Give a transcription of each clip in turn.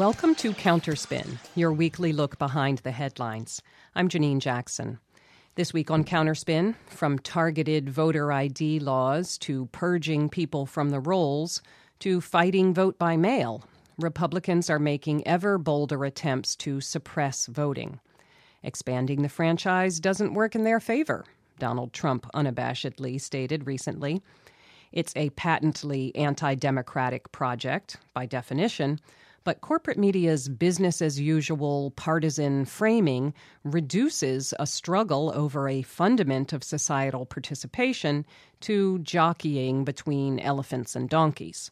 Welcome to Counterspin, your weekly look behind the headlines. I'm Janine Jackson. This week on Counterspin, from targeted voter ID laws to purging people from the rolls to fighting vote by mail, Republicans are making ever bolder attempts to suppress voting. Expanding the franchise doesn't work in their favor, Donald Trump unabashedly stated recently. It's a patently anti democratic project, by definition, but corporate media's business as usual partisan framing reduces a struggle over a fundament of societal participation to jockeying between elephants and donkeys.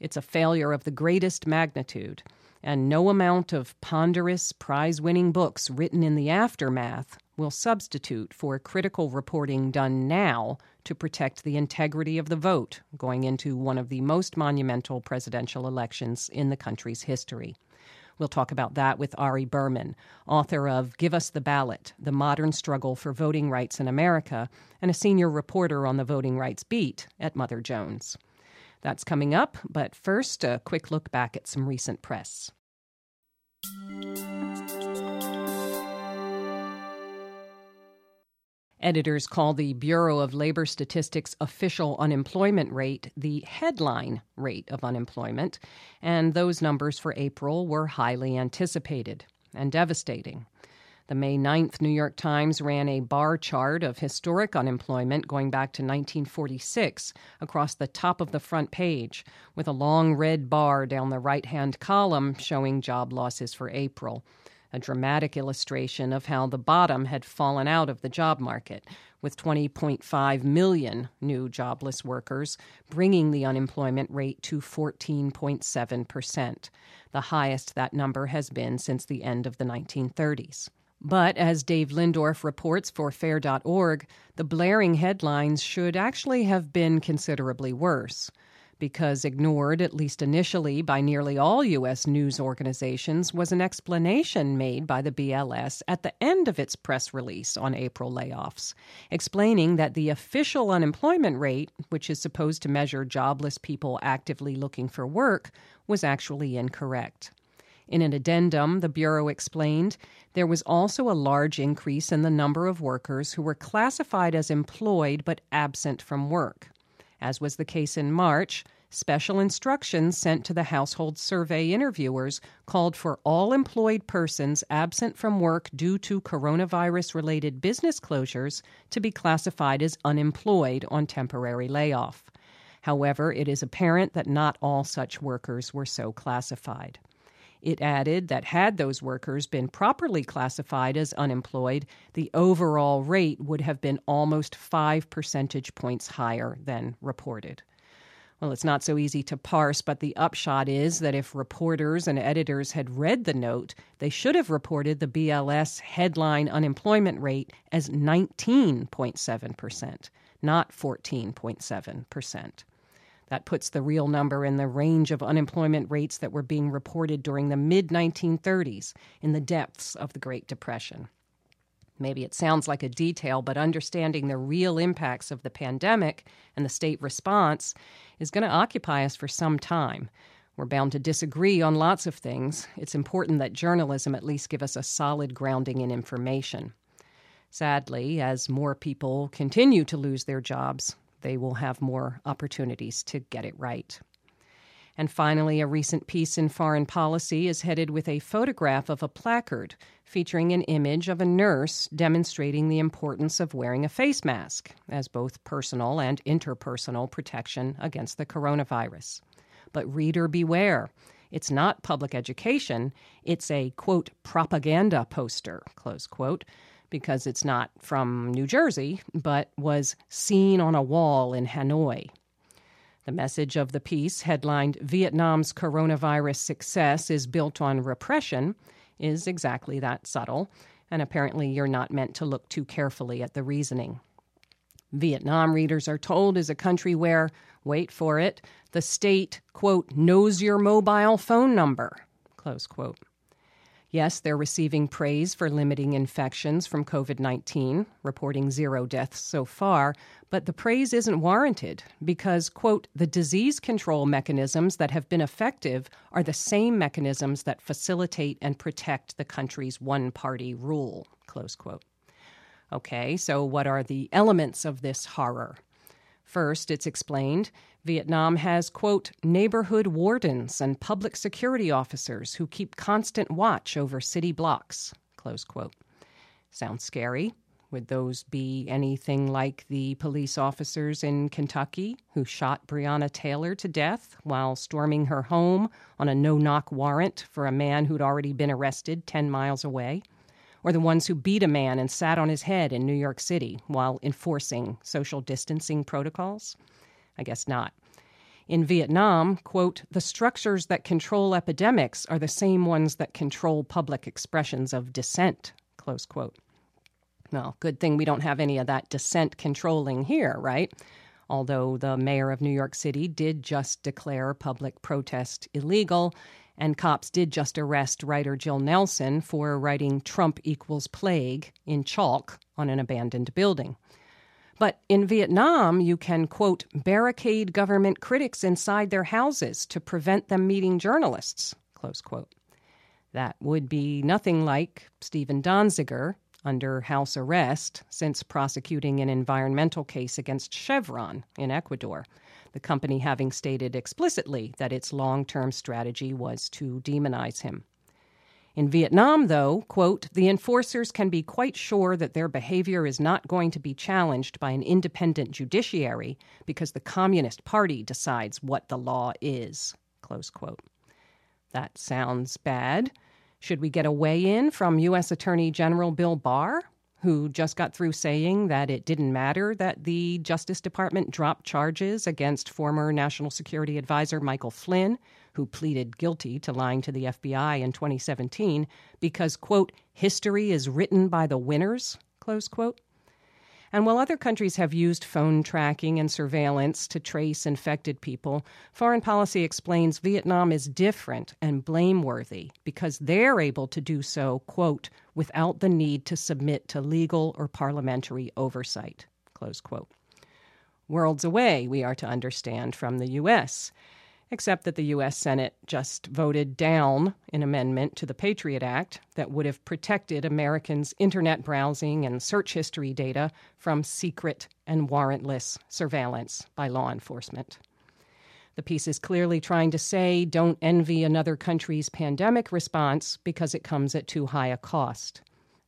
It's a failure of the greatest magnitude, and no amount of ponderous, prize winning books written in the aftermath will substitute for critical reporting done now to protect the integrity of the vote going into one of the most monumental presidential elections in the country's history. We'll talk about that with Ari Berman, author of Give Us the Ballot The Modern Struggle for Voting Rights in America, and a senior reporter on the voting rights beat at Mother Jones. That's coming up, but first, a quick look back at some recent press. Editors call the Bureau of Labor Statistics official unemployment rate the headline rate of unemployment, and those numbers for April were highly anticipated and devastating. The May 9th New York Times ran a bar chart of historic unemployment going back to 1946 across the top of the front page, with a long red bar down the right hand column showing job losses for April a dramatic illustration of how the bottom had fallen out of the job market, with 20.5 million new jobless workers, bringing the unemployment rate to 14.7%, the highest that number has been since the end of the 1930s. But as Dave Lindorff reports for Fair.org, the blaring headlines should actually have been considerably worse because ignored, at least initially, by nearly all U.S. news organizations was an explanation made by the BLS at the end of its press release on April layoffs, explaining that the official unemployment rate, which is supposed to measure jobless people actively looking for work, was actually incorrect. In an addendum, the Bureau explained there was also a large increase in the number of workers who were classified as employed but absent from work. As was the case in March, special instructions sent to the household survey interviewers called for all employed persons absent from work due to coronavirus related business closures to be classified as unemployed on temporary layoff. However, it is apparent that not all such workers were so classified. It added that had those workers been properly classified as unemployed, the overall rate would have been almost five percentage points higher than reported. Well, it's not so easy to parse, but the upshot is that if reporters and editors had read the note, they should have reported the BLS headline unemployment rate as 19.7%, not 14.7%. That puts the real number in the range of unemployment rates that were being reported during the mid 1930s in the depths of the Great Depression. Maybe it sounds like a detail, but understanding the real impacts of the pandemic and the state response is going to occupy us for some time. We're bound to disagree on lots of things. It's important that journalism at least give us a solid grounding in information. Sadly, as more people continue to lose their jobs, they will have more opportunities to get it right. And finally, a recent piece in Foreign Policy is headed with a photograph of a placard featuring an image of a nurse demonstrating the importance of wearing a face mask as both personal and interpersonal protection against the coronavirus. But reader beware. It's not public education, it's a quote propaganda poster, close quote, because it's not from New Jersey, but was seen on a wall in Hanoi. The message of the piece, headlined Vietnam's Coronavirus Success is Built on Repression, is exactly that subtle, and apparently you're not meant to look too carefully at the reasoning. Vietnam, readers are told, is a country where, wait for it, the state, quote, knows your mobile phone number, close quote. Yes, they're receiving praise for limiting infections from COVID 19, reporting zero deaths so far, but the praise isn't warranted because, quote, the disease control mechanisms that have been effective are the same mechanisms that facilitate and protect the country's one party rule, close quote. Okay, so what are the elements of this horror? First, it's explained Vietnam has, quote, neighborhood wardens and public security officers who keep constant watch over city blocks, close quote. Sounds scary. Would those be anything like the police officers in Kentucky who shot Breonna Taylor to death while storming her home on a no knock warrant for a man who'd already been arrested 10 miles away? Or the ones who beat a man and sat on his head in New York City while enforcing social distancing protocols? I guess not. In Vietnam, quote, the structures that control epidemics are the same ones that control public expressions of dissent, close quote. Well, good thing we don't have any of that dissent controlling here, right? Although the mayor of New York City did just declare public protest illegal, and cops did just arrest writer Jill Nelson for writing Trump equals plague in chalk on an abandoned building. But in Vietnam, you can, quote, barricade government critics inside their houses to prevent them meeting journalists, close quote. That would be nothing like Steven Donziger under house arrest since prosecuting an environmental case against Chevron in Ecuador, the company having stated explicitly that its long term strategy was to demonize him. In Vietnam, though, quote, the enforcers can be quite sure that their behavior is not going to be challenged by an independent judiciary because the Communist Party decides what the law is, close quote. That sounds bad. Should we get a weigh in from U.S. Attorney General Bill Barr, who just got through saying that it didn't matter that the Justice Department dropped charges against former National Security Advisor Michael Flynn who pleaded guilty to lying to the FBI in 2017 because, quote, history is written by the winners, close quote. And while other countries have used phone tracking and surveillance to trace infected people, foreign policy explains Vietnam is different and blameworthy because they're able to do so, quote, without the need to submit to legal or parliamentary oversight, close quote. Worlds away, we are to understand, from the U.S except that the U.S. Senate just voted down an amendment to the Patriot Act that would have protected Americans' internet browsing and search history data from secret and warrantless surveillance by law enforcement. The piece is clearly trying to say don't envy another country's pandemic response because it comes at too high a cost.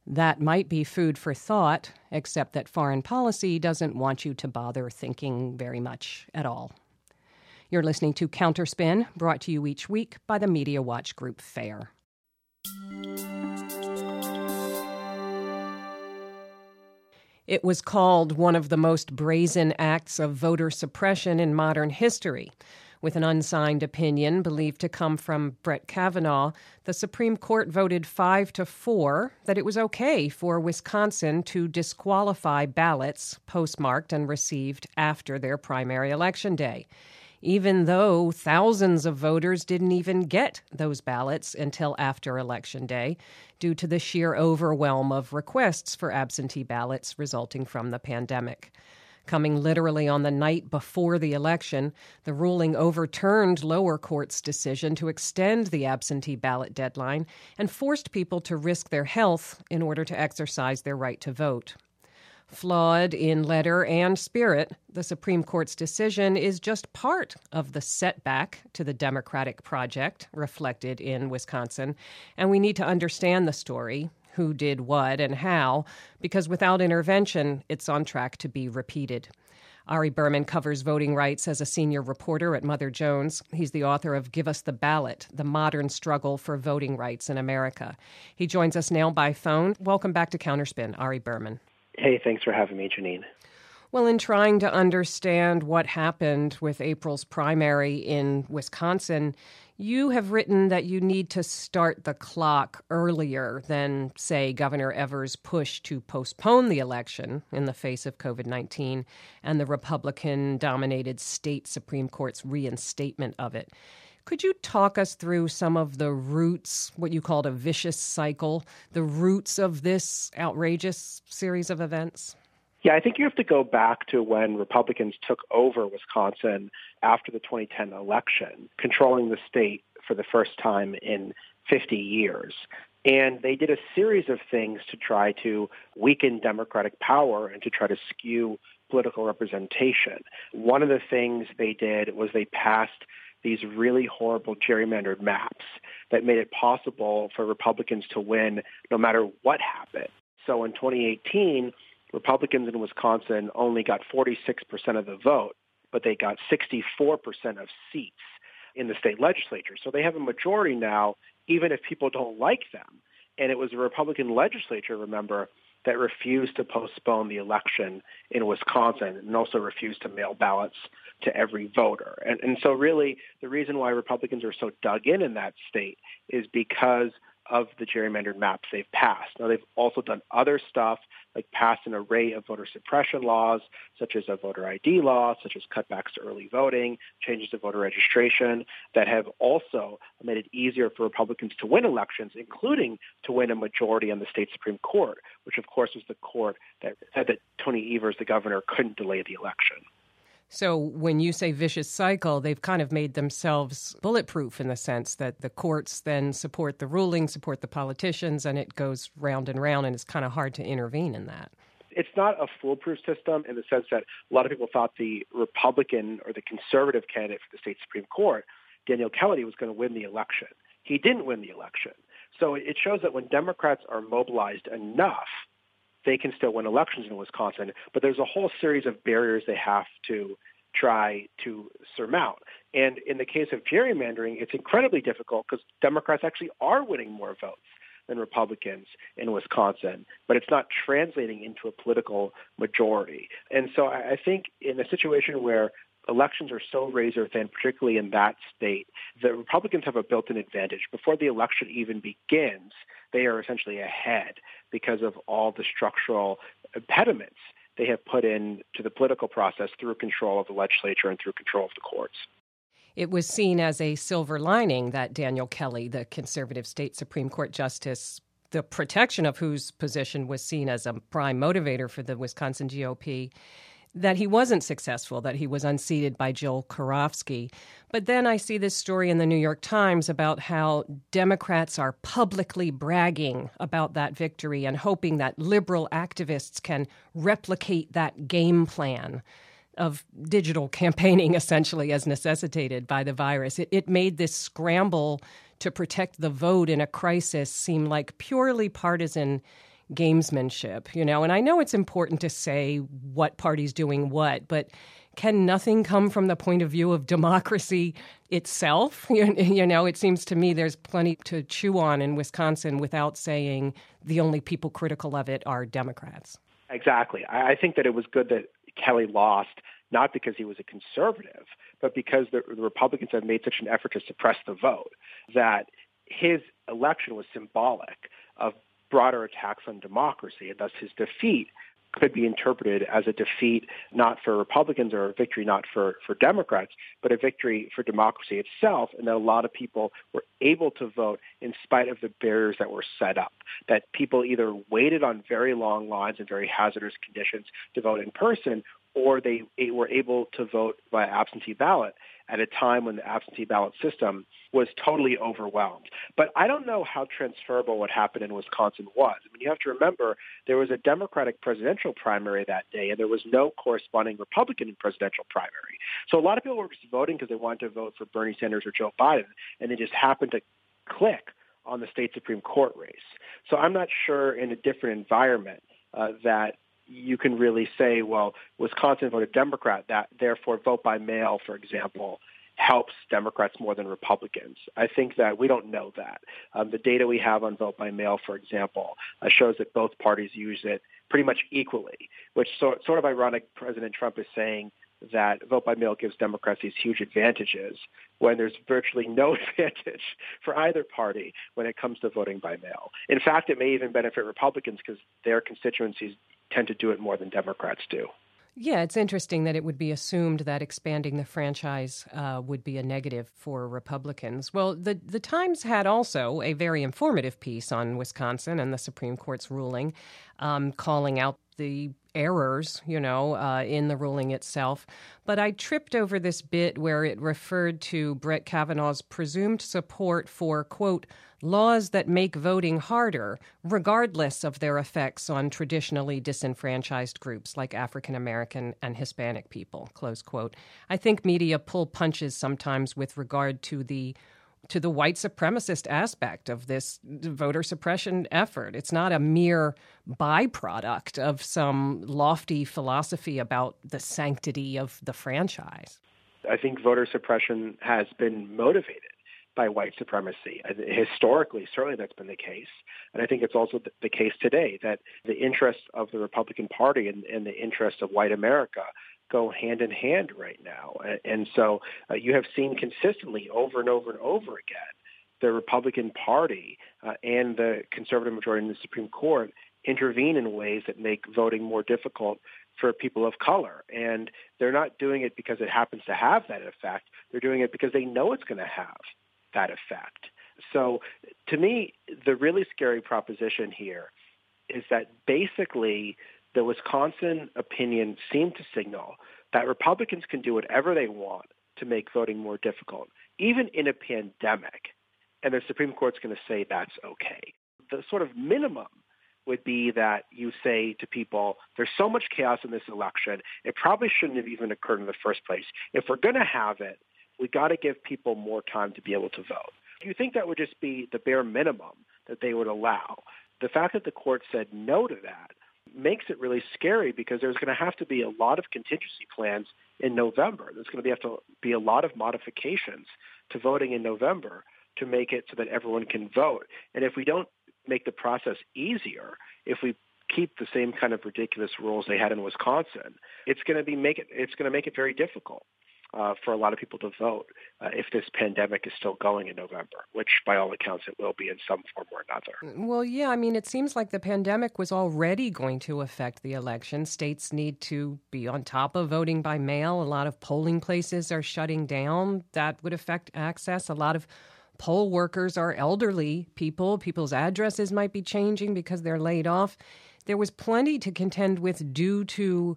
That might be food for thought, except that foreign policy doesn't want you to bother thinking very much at all. You're listening to Counterspin, brought to you each week by the Media Watch Group FAIR. It was called one of the most brazen acts of voter suppression in modern history. With an unsigned opinion believed to come from Brett Kavanaugh, the Supreme Court voted 5 to 4 that it was okay for Wisconsin to disqualify ballots postmarked and received after their primary election day even though thousands of voters didn't even get those ballots until after Election Day due to the sheer overwhelm of requests for absentee ballots resulting from the pandemic. Coming literally on the night before the election, the ruling overturned lower court's decision to extend the absentee ballot deadline and forced people to risk their health in order to exercise their right to vote. Flawed in letter and spirit, the Supreme Court's decision is just part of the setback to the Democratic project reflected in Wisconsin. And we need to understand the story who did what and how, because without intervention, it's on track to be repeated. Ari Berman covers voting rights as a senior reporter at Mother Jones. He's the author of Give Us the Ballot The Modern Struggle for Voting Rights in America. He joins us now by phone. Welcome back to Counterspin, Ari Berman. Hey, thanks for having me, Janine. Well, in trying to understand what happened with April's primary in Wisconsin, you have written that you need to start the clock earlier than, say, Governor Evers' push to postpone the election in the face of COVID 19 and the Republican dominated state Supreme Court's reinstatement of it. Could you talk us through some of the roots, what you called a vicious cycle, the roots of this outrageous series of events? Yeah, I think you have to go back to when Republicans took over Wisconsin after the 2010 election, controlling the state for the first time in 50 years. And they did a series of things to try to weaken Democratic power and to try to skew political representation. One of the things they did was they passed these really horrible gerrymandered maps that made it possible for Republicans to win no matter what happened. So in 2018, Republicans in Wisconsin only got 46% of the vote, but they got 64% of seats in the state legislature. So they have a majority now, even if people don't like them. And it was a Republican legislature, remember, that refused to postpone the election in Wisconsin and also refused to mail ballots to every voter. And, and so really the reason why Republicans are so dug in in that state is because of the gerrymandered maps they've passed. Now, they've also done other stuff, like passed an array of voter suppression laws, such as a voter ID law, such as cutbacks to early voting, changes to voter registration, that have also made it easier for Republicans to win elections, including to win a majority on the state Supreme Court, which, of course, was the court that said that Tony Evers, the governor, couldn't delay the election. So when you say vicious cycle, they've kind of made themselves bulletproof in the sense that the courts then support the ruling, support the politicians, and it goes round and round, and it's kind of hard to intervene in that. It's not a foolproof system in the sense that a lot of people thought the Republican or the conservative candidate for the state Supreme Court, Daniel Kelly, was going to win the election. He didn't win the election. So it shows that when Democrats are mobilized enough, they can still win elections in Wisconsin, but there's a whole series of barriers they have to try to surmount. And in the case of gerrymandering, it's incredibly difficult because Democrats actually are winning more votes than Republicans in Wisconsin, but it's not translating into a political majority. And so I think in a situation where elections are so razor thin, particularly in that state, the Republicans have a built-in advantage. Before the election even begins, they are essentially ahead because of all the structural impediments they have put in to the political process through control of the legislature and through control of the courts. It was seen as a silver lining that Daniel Kelly, the conservative state Supreme Court justice, the protection of whose position was seen as a prime motivator for the Wisconsin GOP, that he wasn't successful, that he was unseated by Jill Karofsky. But then I see this story in the New York Times about how Democrats are publicly bragging about that victory and hoping that liberal activists can replicate that game plan of digital campaigning, essentially, as necessitated by the virus. It, it made this scramble to protect the vote in a crisis seem like purely partisan gamesmanship, you know. And I know it's important to say what party's doing what, but can nothing come from the point of view of democracy itself? You, you, know, it seems to me there's plenty to chew on in Wisconsin without saying the only people critical of it are Democrats. Exactly. I, think that it was good that Kelly lost, not because he was a conservative, but because the, the Republicans have made such an effort to suppress the vote that his election was symbolic of broader attacks on democracy, and thus his defeat could be interpreted as a defeat not for Republicans or a victory not for, for Democrats, but a victory for democracy itself, and that a lot of people were able to vote in spite of the barriers that were set up. That people either waited on very long lines and very hazardous conditions to vote in person, or they were able to vote by absentee ballot at a time when the absentee ballot system was totally overwhelmed. But I don't know how transferable what happened in Wisconsin was. I mean, you have to remember there was a Democratic presidential primary that day, and there was no corresponding Republican presidential primary. So a lot of people were just voting because they wanted to vote for Bernie Sanders or Joe Biden, and they just happened to click on the state Supreme Court race. So I'm not sure in a different environment uh, that you can really say, well, Wisconsin voted Democrat, that therefore vote by mail, for example, helps Democrats more than Republicans. I think that we don't know that. Um, the data we have on vote by mail, for example, uh, shows that both parties use it pretty much equally, which so, sort of ironic. President Trump is saying that vote by mail gives Democrats these huge advantages when there's virtually no advantage for either party when it comes to voting by mail. In fact, it may even benefit Republicans because their constituencies tend to do it more than Democrats do. Yeah, it's interesting that it would be assumed that expanding the franchise uh, would be a negative for Republicans. Well, the the Times had also a very informative piece on Wisconsin and the Supreme Court's ruling, um, calling out the errors, you know, uh, in the ruling itself. But I tripped over this bit where it referred to Brett Kavanaugh's presumed support for, quote, laws that make voting harder, regardless of their effects on traditionally disenfranchised groups like African American and Hispanic people, close quote. I think media pull punches sometimes with regard to the to the white supremacist aspect of this voter suppression effort. It's not a mere byproduct of some lofty philosophy about the sanctity of the franchise. I think voter suppression has been motivated by white supremacy. Historically, certainly that's been the case. And I think it's also the case today that the interests of the Republican Party and, and the interests of white America go hand in hand right now. And so uh, you have seen consistently over and over and over again the Republican Party uh, and the conservative majority in the Supreme Court intervene in ways that make voting more difficult for people of color. And they're not doing it because it happens to have that effect. They're doing it because they know it's going to have that effect. So to me, the really scary proposition here is that basically the Wisconsin opinion seemed to signal that Republicans can do whatever they want to make voting more difficult, even in a pandemic. And the Supreme Court's going to say that's okay. The sort of minimum would be that you say to people, there's so much chaos in this election, it probably shouldn't have even occurred in the first place. If we're going to have it, we got to give people more time to be able to vote. Do you think that would just be the bare minimum that they would allow? The fact that the court said no to that makes it really scary because there's going to have to be a lot of contingency plans in November. There's going to have to be a lot of modifications to voting in November to make it so that everyone can vote. And if we don't make the process easier, if we keep the same kind of ridiculous rules they had in Wisconsin, it's going to be make it it's going to make it very difficult uh, for a lot of people to vote uh, if this pandemic is still going in November, which by all accounts it will be in some form or another. Well, yeah, I mean, it seems like the pandemic was already going to affect the election. States need to be on top of voting by mail. A lot of polling places are shutting down. That would affect access. A lot of poll workers are elderly people. People's addresses might be changing because they're laid off. There was plenty to contend with due to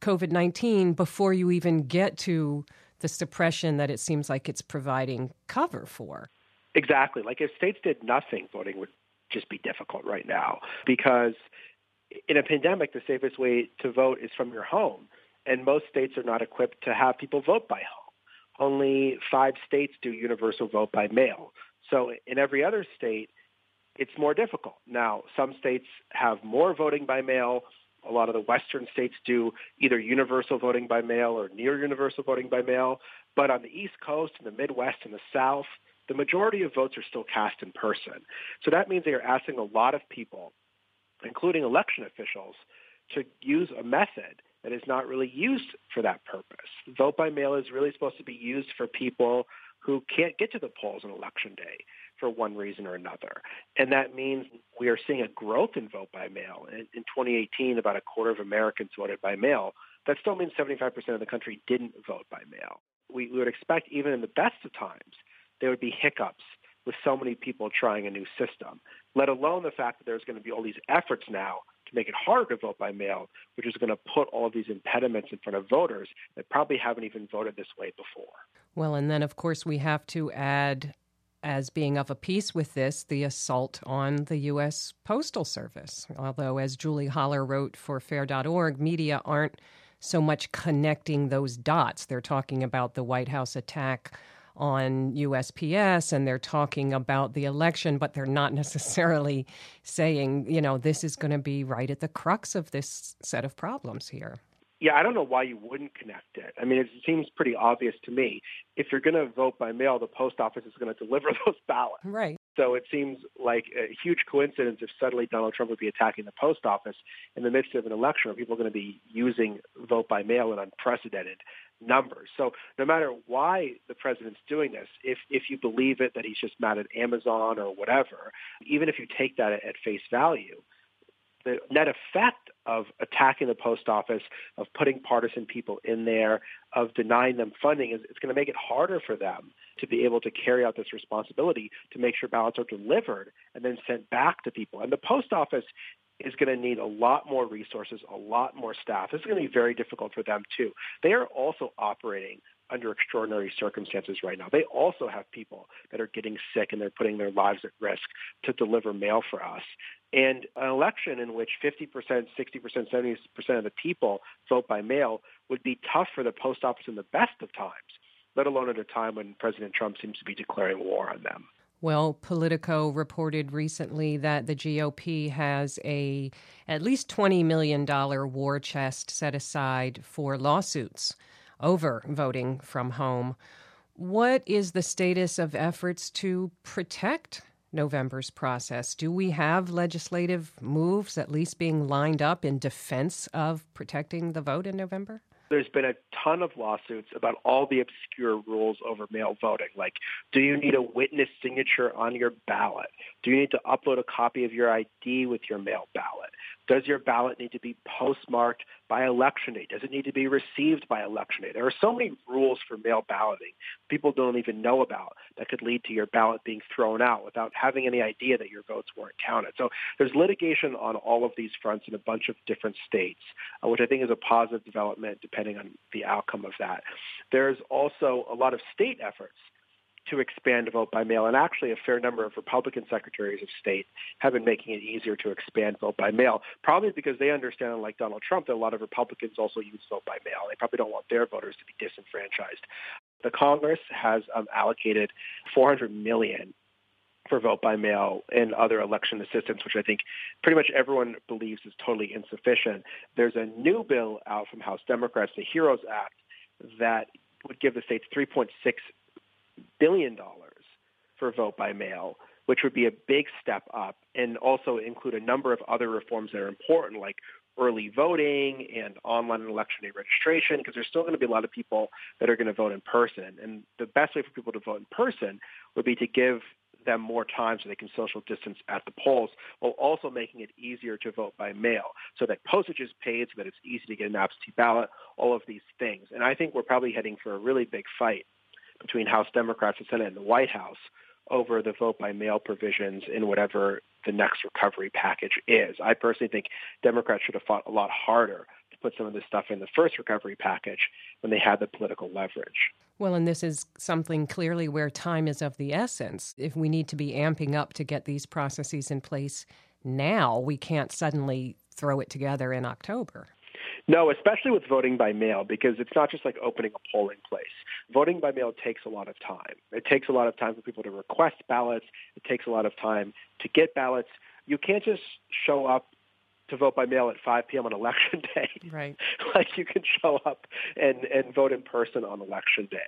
COVID 19 before you even get to the suppression that it seems like it's providing cover for. Exactly. Like if states did nothing, voting would just be difficult right now because in a pandemic, the safest way to vote is from your home. And most states are not equipped to have people vote by home. Only five states do universal vote by mail. So in every other state, it's more difficult. Now, some states have more voting by mail, a lot of the Western states do either universal voting by mail or near universal voting by mail. But on the East Coast and the Midwest and the South, the majority of votes are still cast in person. So that means they are asking a lot of people, including election officials, to use a method that is not really used for that purpose. Vote by mail is really supposed to be used for people who can't get to the polls on election day for one reason or another. And that means we are seeing a growth in vote by mail. In, in 2018, about a quarter of Americans voted by mail. That still means 75% of the country didn't vote by mail. We, we would expect, even in the best of times, there would be hiccups with so many people trying a new system, let alone the fact that there's going to be all these efforts now to make it harder to vote by mail, which is going to put all these impediments in front of voters that probably haven't even voted this way before. Well, and then, of course, we have to add as being of a piece with this the assault on the U.S. Postal Service. Although, as Julie Hollar wrote for Fair.org, media aren't so much connecting those dots. They're talking about the White House attack on USPS and they're talking about the election, but they're not necessarily saying, you know, this is going to be right at the crux of this set of problems here yeah, I don't know why you wouldn't connect it. I mean, it seems pretty obvious to me. If you're going to vote by mail, the post office is going to deliver those ballots. Right. So it seems like a huge coincidence if suddenly Donald Trump would be attacking the post office in the midst of an election where people are going to be using vote by mail in unprecedented numbers. So no matter why the president's doing this, if if you believe it that he's just mad at Amazon or whatever, even if you take that at face value, the net effect of attacking the post office, of putting partisan people in there, of denying them funding, is it's going to make it harder for them to be able to carry out this responsibility to make sure ballots are delivered and then sent back to people. And the post office is going to need a lot more resources, a lot more staff. This is going to be very difficult for them too. They are also operating under extraordinary circumstances right now. They also have people that are getting sick and they're putting their lives at risk to deliver mail for us. And an election in which 50%, 60%, 70% of the people vote by mail would be tough for the post office in the best of times, let alone at a time when President Trump seems to be declaring war on them. Well, Politico reported recently that the GOP has a at least $20 million war chest set aside for lawsuits over voting from home. What is the status of efforts to protect November's process? Do we have legislative moves at least being lined up in defense of protecting the vote in November? There's been a ton of lawsuits about all the obscure rules over mail voting. Like, do you need a witness signature on your ballot? Do you need to upload a copy of your ID with your mail ballot? Does your ballot need to be postmarked by election day? Does it need to be received by election day? There are so many rules for mail balloting people don't even know about that could lead to your ballot being thrown out without having any idea that your votes weren't counted. So there's litigation on all of these fronts in a bunch of different states, uh, which I think is a positive development depending on the outcome of that. There's also a lot of state efforts to expand vote by mail. And actually, a fair number of Republican secretaries of state have been making it easier to expand vote by mail, probably because they understand, like Donald Trump, that a lot of Republicans also use vote by mail. They probably don't want their voters to be disenfranchised. The Congress has um, allocated 400 million for vote by mail and other election assistance, which I think pretty much everyone believes is totally insufficient. There's a new bill out from House Democrats, the HEROES Act, that would give the states 3.6 billion dollars for vote by mail, which would be a big step up and also include a number of other reforms that are important like early voting and online election day registration because there's still going to be a lot of people that are going to vote in person. And the best way for people to vote in person would be to give them more time so they can social distance at the polls while also making it easier to vote by mail so that postage is paid so that it's easy to get an absentee ballot, all of these things. And I think we're probably heading for a really big fight between House Democrats, the Senate, and the White House over the vote by mail provisions in whatever the next recovery package is. I personally think Democrats should have fought a lot harder to put some of this stuff in the first recovery package when they had the political leverage. Well, and this is something clearly where time is of the essence. If we need to be amping up to get these processes in place now, we can't suddenly throw it together in October. No, especially with voting by mail, because it's not just like opening a polling place. Voting by mail takes a lot of time. It takes a lot of time for people to request ballots. It takes a lot of time to get ballots. You can't just show up to vote by mail at 5 p.m. on election day. Right. like you can show up and, and vote in person on election day.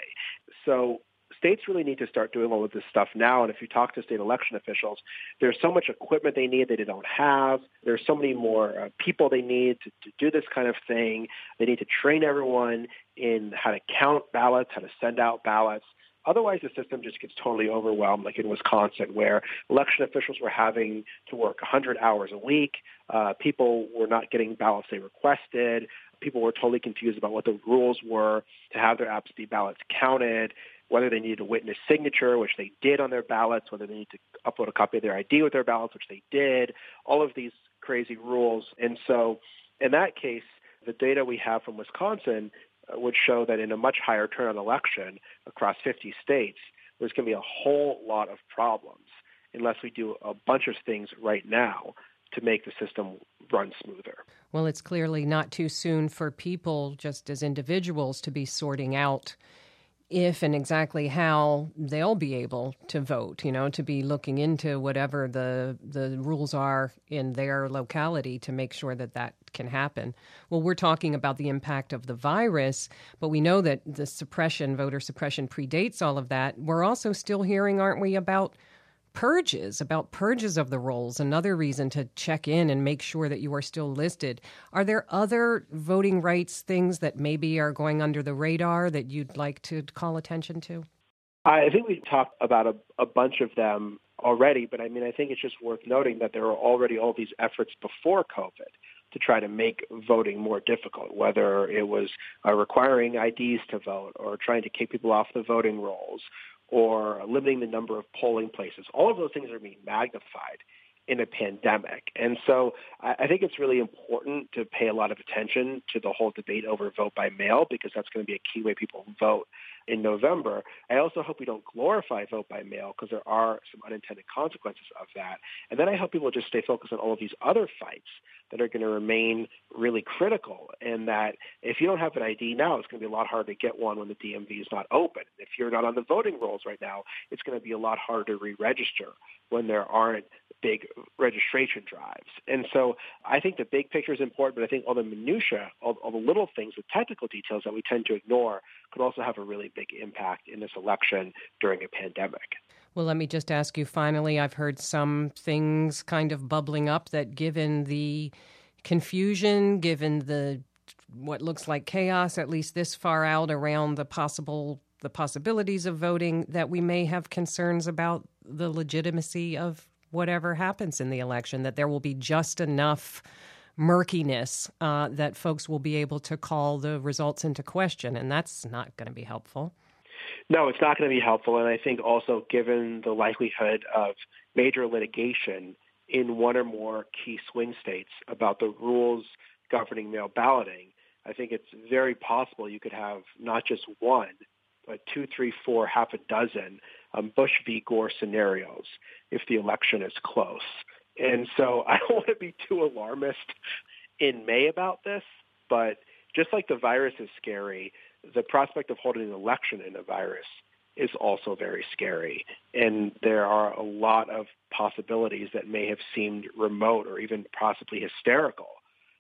So states really need to start doing all of this stuff now. And if you talk to state election officials, there's so much equipment they need that they don't have. There's so many more uh, people they need to, to do this kind of thing. They need to train everyone in how to count ballots, how to send out ballots. Otherwise, the system just gets totally overwhelmed, like in Wisconsin, where election officials were having to work 100 hours a week. Uh, people were not getting ballots they requested. People were totally confused about what the rules were to have their absentee ballots counted whether they needed a witness signature, which they did on their ballots, whether they need to upload a copy of their ID with their ballots, which they did, all of these crazy rules. And so in that case, the data we have from Wisconsin uh, would show that in a much higher turnout election across 50 states, there's going to be a whole lot of problems unless we do a bunch of things right now to make the system run smoother. Well, it's clearly not too soon for people, just as individuals, to be sorting out if and exactly how they'll be able to vote, you know, to be looking into whatever the the rules are in their locality to make sure that that can happen. Well, we're talking about the impact of the virus, but we know that the suppression, voter suppression predates all of that. We're also still hearing, aren't we, about purges, about purges of the rolls, another reason to check in and make sure that you are still listed. Are there other voting rights things that maybe are going under the radar that you'd like to call attention to? I think we talked about a, a bunch of them already, but I mean, I think it's just worth noting that there were already all these efforts before COVID to try to make voting more difficult, whether it was uh, requiring IDs to vote or trying to kick people off the voting rolls or limiting the number of polling places. All of those things are being magnified in a pandemic. And so I think it's really important to pay a lot of attention to the whole debate over vote by mail because that's going to be a key way people vote in November. I also hope we don't glorify vote by mail because there are some unintended consequences of that. And then I hope people just stay focused on all of these other fights that are going to remain really critical and that if you don't have an ID now, it's going to be a lot harder to get one when the DMV is not open. If you're not on the voting rolls right now, it's going to be a lot harder to re-register when there aren't big registration drives. And so I think the big picture is important, but I think all the minutia, all, all the little things, the technical details that we tend to ignore could also have a really big impact in this election during a pandemic. Well, let me just ask you finally. I've heard some things kind of bubbling up that given the confusion, given the what looks like chaos, at least this far out around the possible the possibilities of voting, that we may have concerns about the legitimacy of whatever happens in the election, that there will be just enough murkiness uh, that folks will be able to call the results into question, and that's not going to be helpful. No, it's not going to be helpful, and I think also given the likelihood of major litigation in one or more key swing states about the rules governing mail balloting, I think it's very possible you could have not just one, but two, three, four, half a dozen um, Bush v. Gore scenarios if the election is close. And so I don't want to be too alarmist in May about this, but just like the virus is scary, the prospect of holding an election in a virus is also very scary. And there are a lot of possibilities that may have seemed remote or even possibly hysterical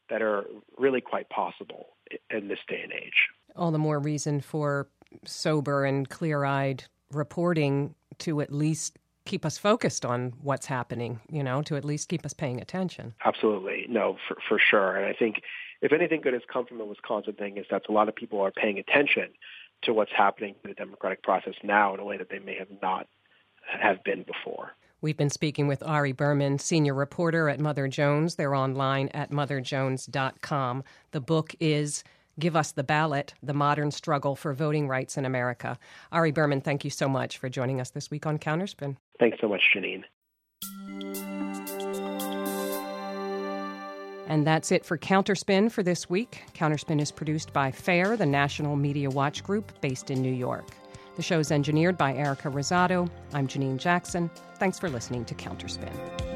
that are really quite possible in this day and age. All the more reason for sober and clear eyed reporting to at least keep us focused on what's happening, you know, to at least keep us paying attention. Absolutely. No, for, for sure. And I think if anything good has come from the Wisconsin thing is that a lot of people are paying attention to what's happening in the democratic process now in a way that they may have not have been before. We've been speaking with Ari Berman, senior reporter at Mother Jones. They're online at motherjones.com. The book is Give Us the Ballot The Modern Struggle for Voting Rights in America. Ari Berman, thank you so much for joining us this week on Counterspin. Thanks so much, Janine. And that's it for Counterspin for this week. Counterspin is produced by FAIR, the National Media Watch Group based in New York. The show is engineered by Erica Rosado. I'm Janine Jackson. Thanks for listening to Counterspin.